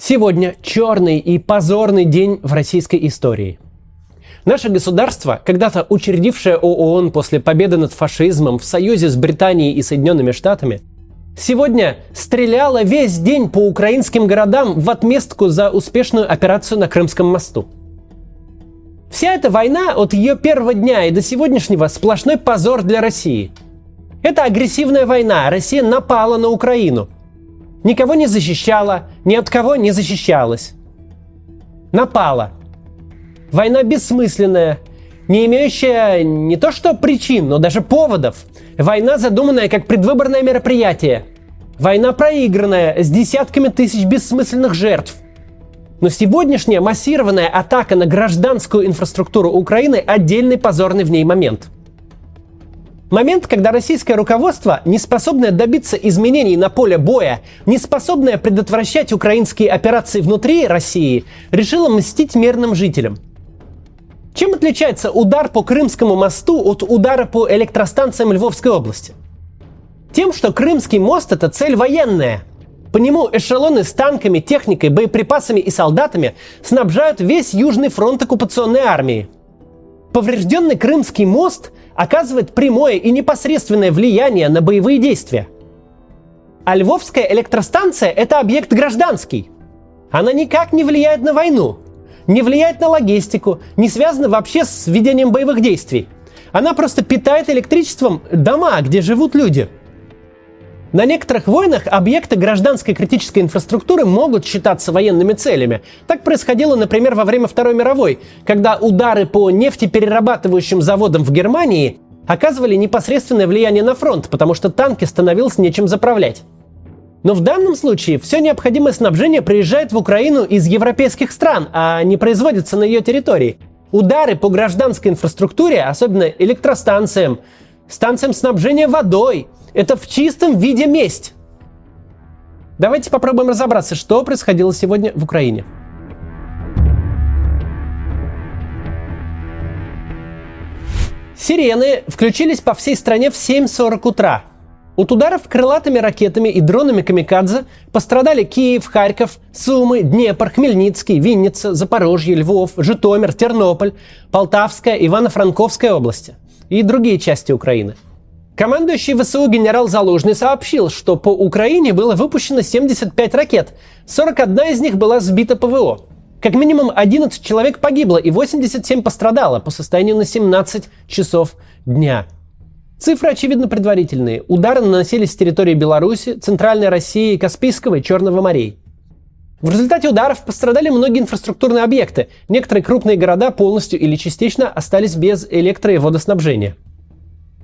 Сегодня черный и позорный день в российской истории. Наше государство, когда-то учредившее ООН после победы над фашизмом в союзе с Британией и Соединенными Штатами, сегодня стреляло весь день по украинским городам в отместку за успешную операцию на Крымском мосту. Вся эта война от ее первого дня и до сегодняшнего сплошной позор для России. Это агрессивная война. Россия напала на Украину – Никого не защищала, ни от кого не защищалась. Напала. Война бессмысленная, не имеющая не то что причин, но даже поводов. Война, задуманная как предвыборное мероприятие. Война проигранная, с десятками тысяч бессмысленных жертв. Но сегодняшняя массированная атака на гражданскую инфраструктуру Украины – отдельный позорный в ней момент – Момент, когда российское руководство, не способное добиться изменений на поле боя, не способное предотвращать украинские операции внутри России, решило мстить мирным жителям. Чем отличается удар по Крымскому мосту от удара по электростанциям Львовской области? Тем, что Крымский мост – это цель военная. По нему эшелоны с танками, техникой, боеприпасами и солдатами снабжают весь Южный фронт оккупационной армии. Поврежденный Крымский мост оказывает прямое и непосредственное влияние на боевые действия. А Львовская электростанция – это объект гражданский. Она никак не влияет на войну, не влияет на логистику, не связана вообще с ведением боевых действий. Она просто питает электричеством дома, где живут люди – на некоторых войнах объекты гражданской критической инфраструктуры могут считаться военными целями. Так происходило, например, во время Второй мировой, когда удары по нефтеперерабатывающим заводам в Германии оказывали непосредственное влияние на фронт, потому что танки становилось нечем заправлять. Но в данном случае все необходимое снабжение приезжает в Украину из европейских стран, а не производится на ее территории. Удары по гражданской инфраструктуре, особенно электростанциям, станциям снабжения водой – это в чистом виде месть. Давайте попробуем разобраться, что происходило сегодня в Украине. Сирены включились по всей стране в 7.40 утра. От ударов крылатыми ракетами и дронами «Камикадзе» пострадали Киев, Харьков, Сумы, Днепр, Хмельницкий, Винница, Запорожье, Львов, Житомир, Тернополь, Полтавская, Ивано-Франковская области и другие части Украины – Командующий ВСУ генерал Залужный сообщил, что по Украине было выпущено 75 ракет, 41 из них была сбита ПВО. Как минимум 11 человек погибло и 87 пострадало по состоянию на 17 часов дня. Цифры, очевидно, предварительные. Удары наносились с территории Беларуси, Центральной России, Каспийского и Черного морей. В результате ударов пострадали многие инфраструктурные объекты. Некоторые крупные города полностью или частично остались без электро- и водоснабжения.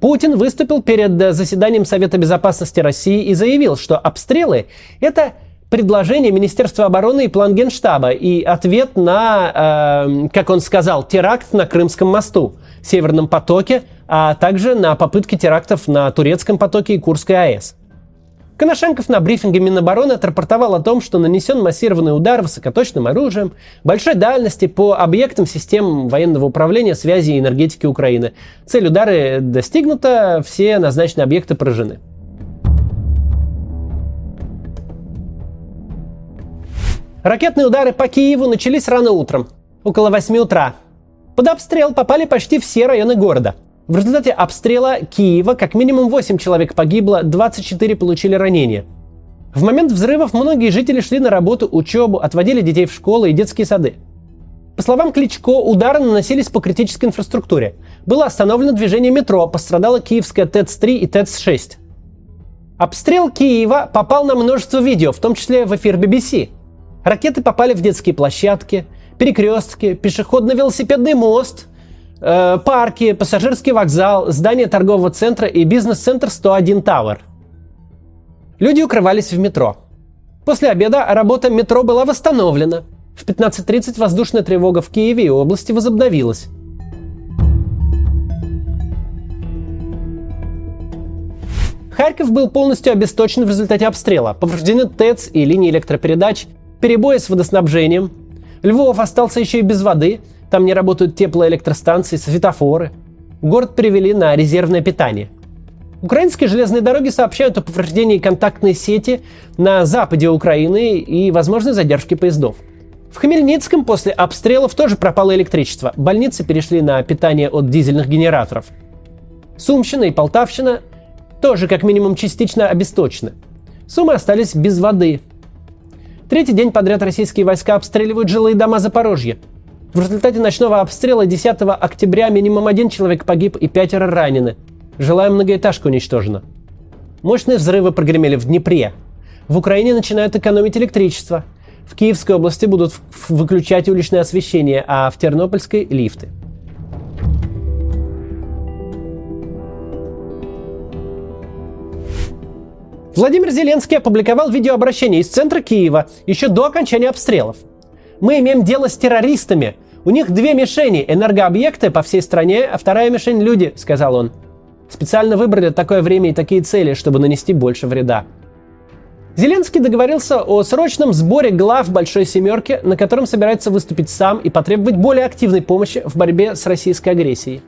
Путин выступил перед э, заседанием Совета Безопасности России и заявил, что обстрелы – это предложение Министерства обороны и план Генштаба и ответ на, э, как он сказал, теракт на Крымском мосту, Северном потоке, а также на попытки терактов на Турецком потоке и Курской АЭС. Коношенков на брифинге Минобороны отрапортовал о том, что нанесен массированный удар высокоточным оружием большой дальности по объектам систем военного управления, связи и энергетики Украины. Цель удара достигнута, все назначенные объекты поражены. Ракетные удары по Киеву начались рано утром, около 8 утра. Под обстрел попали почти все районы города – в результате обстрела Киева как минимум 8 человек погибло, 24 получили ранения. В момент взрывов многие жители шли на работу, учебу, отводили детей в школы и детские сады. По словам Кличко, удары наносились по критической инфраструктуре. Было остановлено движение метро, пострадала киевская ТЭЦ-3 и ТЭЦ-6. Обстрел Киева попал на множество видео, в том числе в эфир BBC. Ракеты попали в детские площадки, перекрестки, пешеходно-велосипедный мост, Э, парки, пассажирский вокзал, здание торгового центра и бизнес-центр 101 Tower. Люди укрывались в метро. После обеда работа метро была восстановлена. В 15.30 воздушная тревога в Киеве и области возобновилась. Харьков был полностью обесточен в результате обстрела. Повреждены ТЭЦ и линии электропередач, перебои с водоснабжением. Львов остался еще и без воды – там не работают теплоэлектростанции, светофоры. Город привели на резервное питание. Украинские железные дороги сообщают о повреждении контактной сети на западе Украины и возможной задержке поездов. В Хмельницком после обстрелов тоже пропало электричество. Больницы перешли на питание от дизельных генераторов. Сумщина и Полтавщина тоже как минимум частично обесточены. Сумы остались без воды. Третий день подряд российские войска обстреливают жилые дома Запорожья. В результате ночного обстрела 10 октября минимум один человек погиб и пятеро ранены. Жилая многоэтажка уничтожена. Мощные взрывы прогремели в Днепре. В Украине начинают экономить электричество. В Киевской области будут выключать уличное освещение, а в Тернопольской – лифты. Владимир Зеленский опубликовал видеообращение из центра Киева еще до окончания обстрелов. Мы имеем дело с террористами. У них две мишени – энергообъекты по всей стране, а вторая мишень – люди, сказал он. Специально выбрали такое время и такие цели, чтобы нанести больше вреда. Зеленский договорился о срочном сборе глав Большой Семерки, на котором собирается выступить сам и потребовать более активной помощи в борьбе с российской агрессией.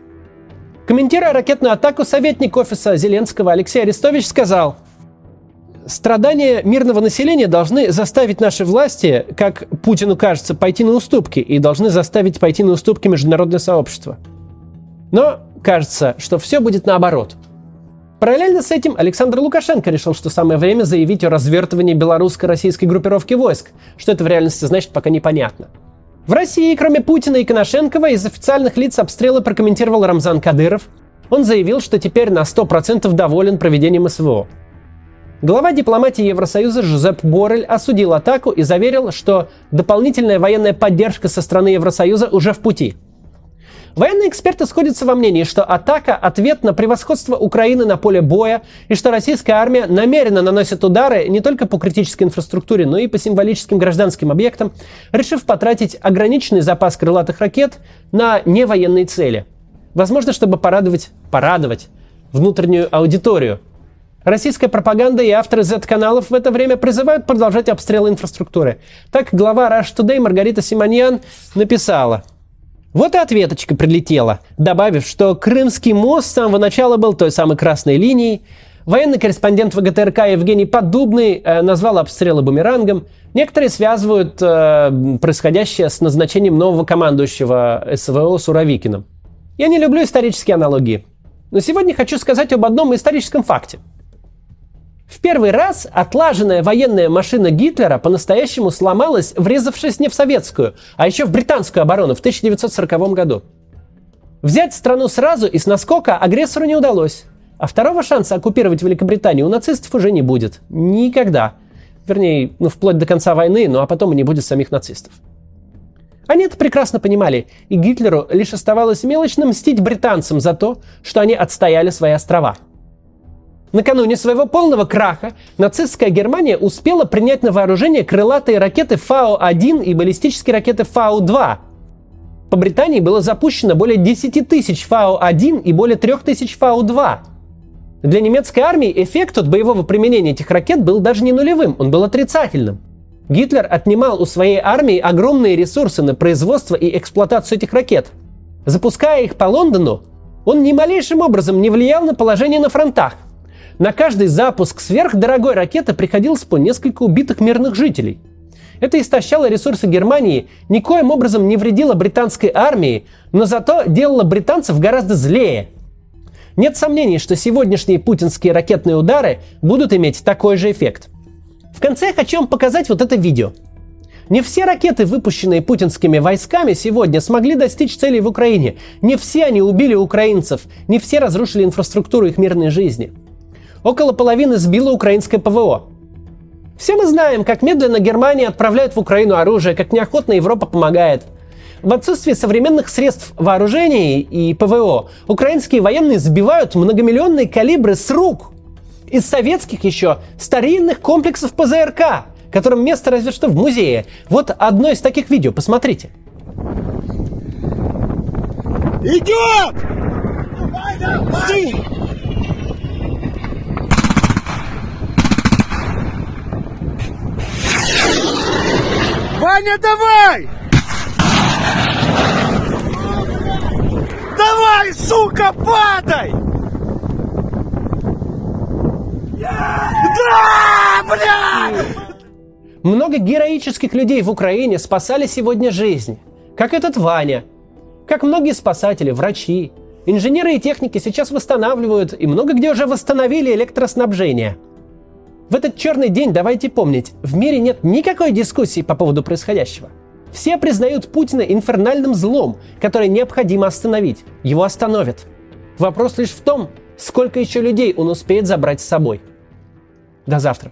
Комментируя ракетную атаку, советник офиса Зеленского Алексей Арестович сказал – страдания мирного населения должны заставить наши власти, как Путину кажется, пойти на уступки и должны заставить пойти на уступки международное сообщество. Но кажется, что все будет наоборот. Параллельно с этим Александр Лукашенко решил, что самое время заявить о развертывании белорусско-российской группировки войск. Что это в реальности значит, пока непонятно. В России, кроме Путина и Коношенкова, из официальных лиц обстрелы прокомментировал Рамзан Кадыров. Он заявил, что теперь на 100% доволен проведением СВО. Глава дипломатии Евросоюза Жозеп Боррель осудил атаку и заверил, что дополнительная военная поддержка со стороны Евросоюза уже в пути. Военные эксперты сходятся во мнении, что атака – ответ на превосходство Украины на поле боя, и что российская армия намеренно наносит удары не только по критической инфраструктуре, но и по символическим гражданским объектам, решив потратить ограниченный запас крылатых ракет на невоенные цели. Возможно, чтобы порадовать, порадовать внутреннюю аудиторию – Российская пропаганда и авторы Z-каналов в это время призывают продолжать обстрелы инфраструктуры. Так глава Rush Today Маргарита Симоньян написала. Вот и ответочка прилетела, добавив, что Крымский мост с самого начала был той самой красной линией. Военный корреспондент ВГТРК Евгений Поддубный э, назвал обстрелы бумерангом. Некоторые связывают э, происходящее с назначением нового командующего СВО Суровикиным. Я не люблю исторические аналогии. Но сегодня хочу сказать об одном историческом факте – в первый раз отлаженная военная машина Гитлера по-настоящему сломалась, врезавшись не в советскую, а еще в британскую оборону в 1940 году. Взять страну сразу и с наскока агрессору не удалось. А второго шанса оккупировать Великобританию у нацистов уже не будет. Никогда. Вернее, ну, вплоть до конца войны, ну а потом и не будет самих нацистов. Они это прекрасно понимали, и Гитлеру лишь оставалось мелочно мстить британцам за то, что они отстояли свои острова – Накануне своего полного краха нацистская Германия успела принять на вооружение крылатые ракеты Фау-1 и баллистические ракеты Фау-2. По Британии было запущено более 10 тысяч Фау-1 и более 3 тысяч Фау-2. Для немецкой армии эффект от боевого применения этих ракет был даже не нулевым, он был отрицательным. Гитлер отнимал у своей армии огромные ресурсы на производство и эксплуатацию этих ракет. Запуская их по Лондону, он ни малейшим образом не влиял на положение на фронтах – на каждый запуск сверхдорогой ракеты приходилось по несколько убитых мирных жителей. Это истощало ресурсы Германии, никоим образом не вредило британской армии, но зато делало британцев гораздо злее. Нет сомнений, что сегодняшние путинские ракетные удары будут иметь такой же эффект. В конце я хочу вам показать вот это видео. Не все ракеты, выпущенные путинскими войсками сегодня, смогли достичь целей в Украине. Не все они убили украинцев, не все разрушили инфраструктуру их мирной жизни – около половины сбило украинское ПВО. Все мы знаем, как медленно Германия отправляет в Украину оружие, как неохотно Европа помогает. В отсутствие современных средств вооружения и ПВО украинские военные сбивают многомиллионные калибры с рук. Из советских еще старинных комплексов ПЗРК, которым место разве что в музее. Вот одно из таких видео, посмотрите. Идет! Давай, давай! Ваня, давай! Давай, сука, падай! Да, блядь! Много героических людей в Украине спасали сегодня жизни. Как этот Ваня. Как многие спасатели, врачи. Инженеры и техники сейчас восстанавливают и много где уже восстановили электроснабжение. В этот черный день давайте помнить, в мире нет никакой дискуссии по поводу происходящего. Все признают Путина инфернальным злом, который необходимо остановить. Его остановят. Вопрос лишь в том, сколько еще людей он успеет забрать с собой. До завтра.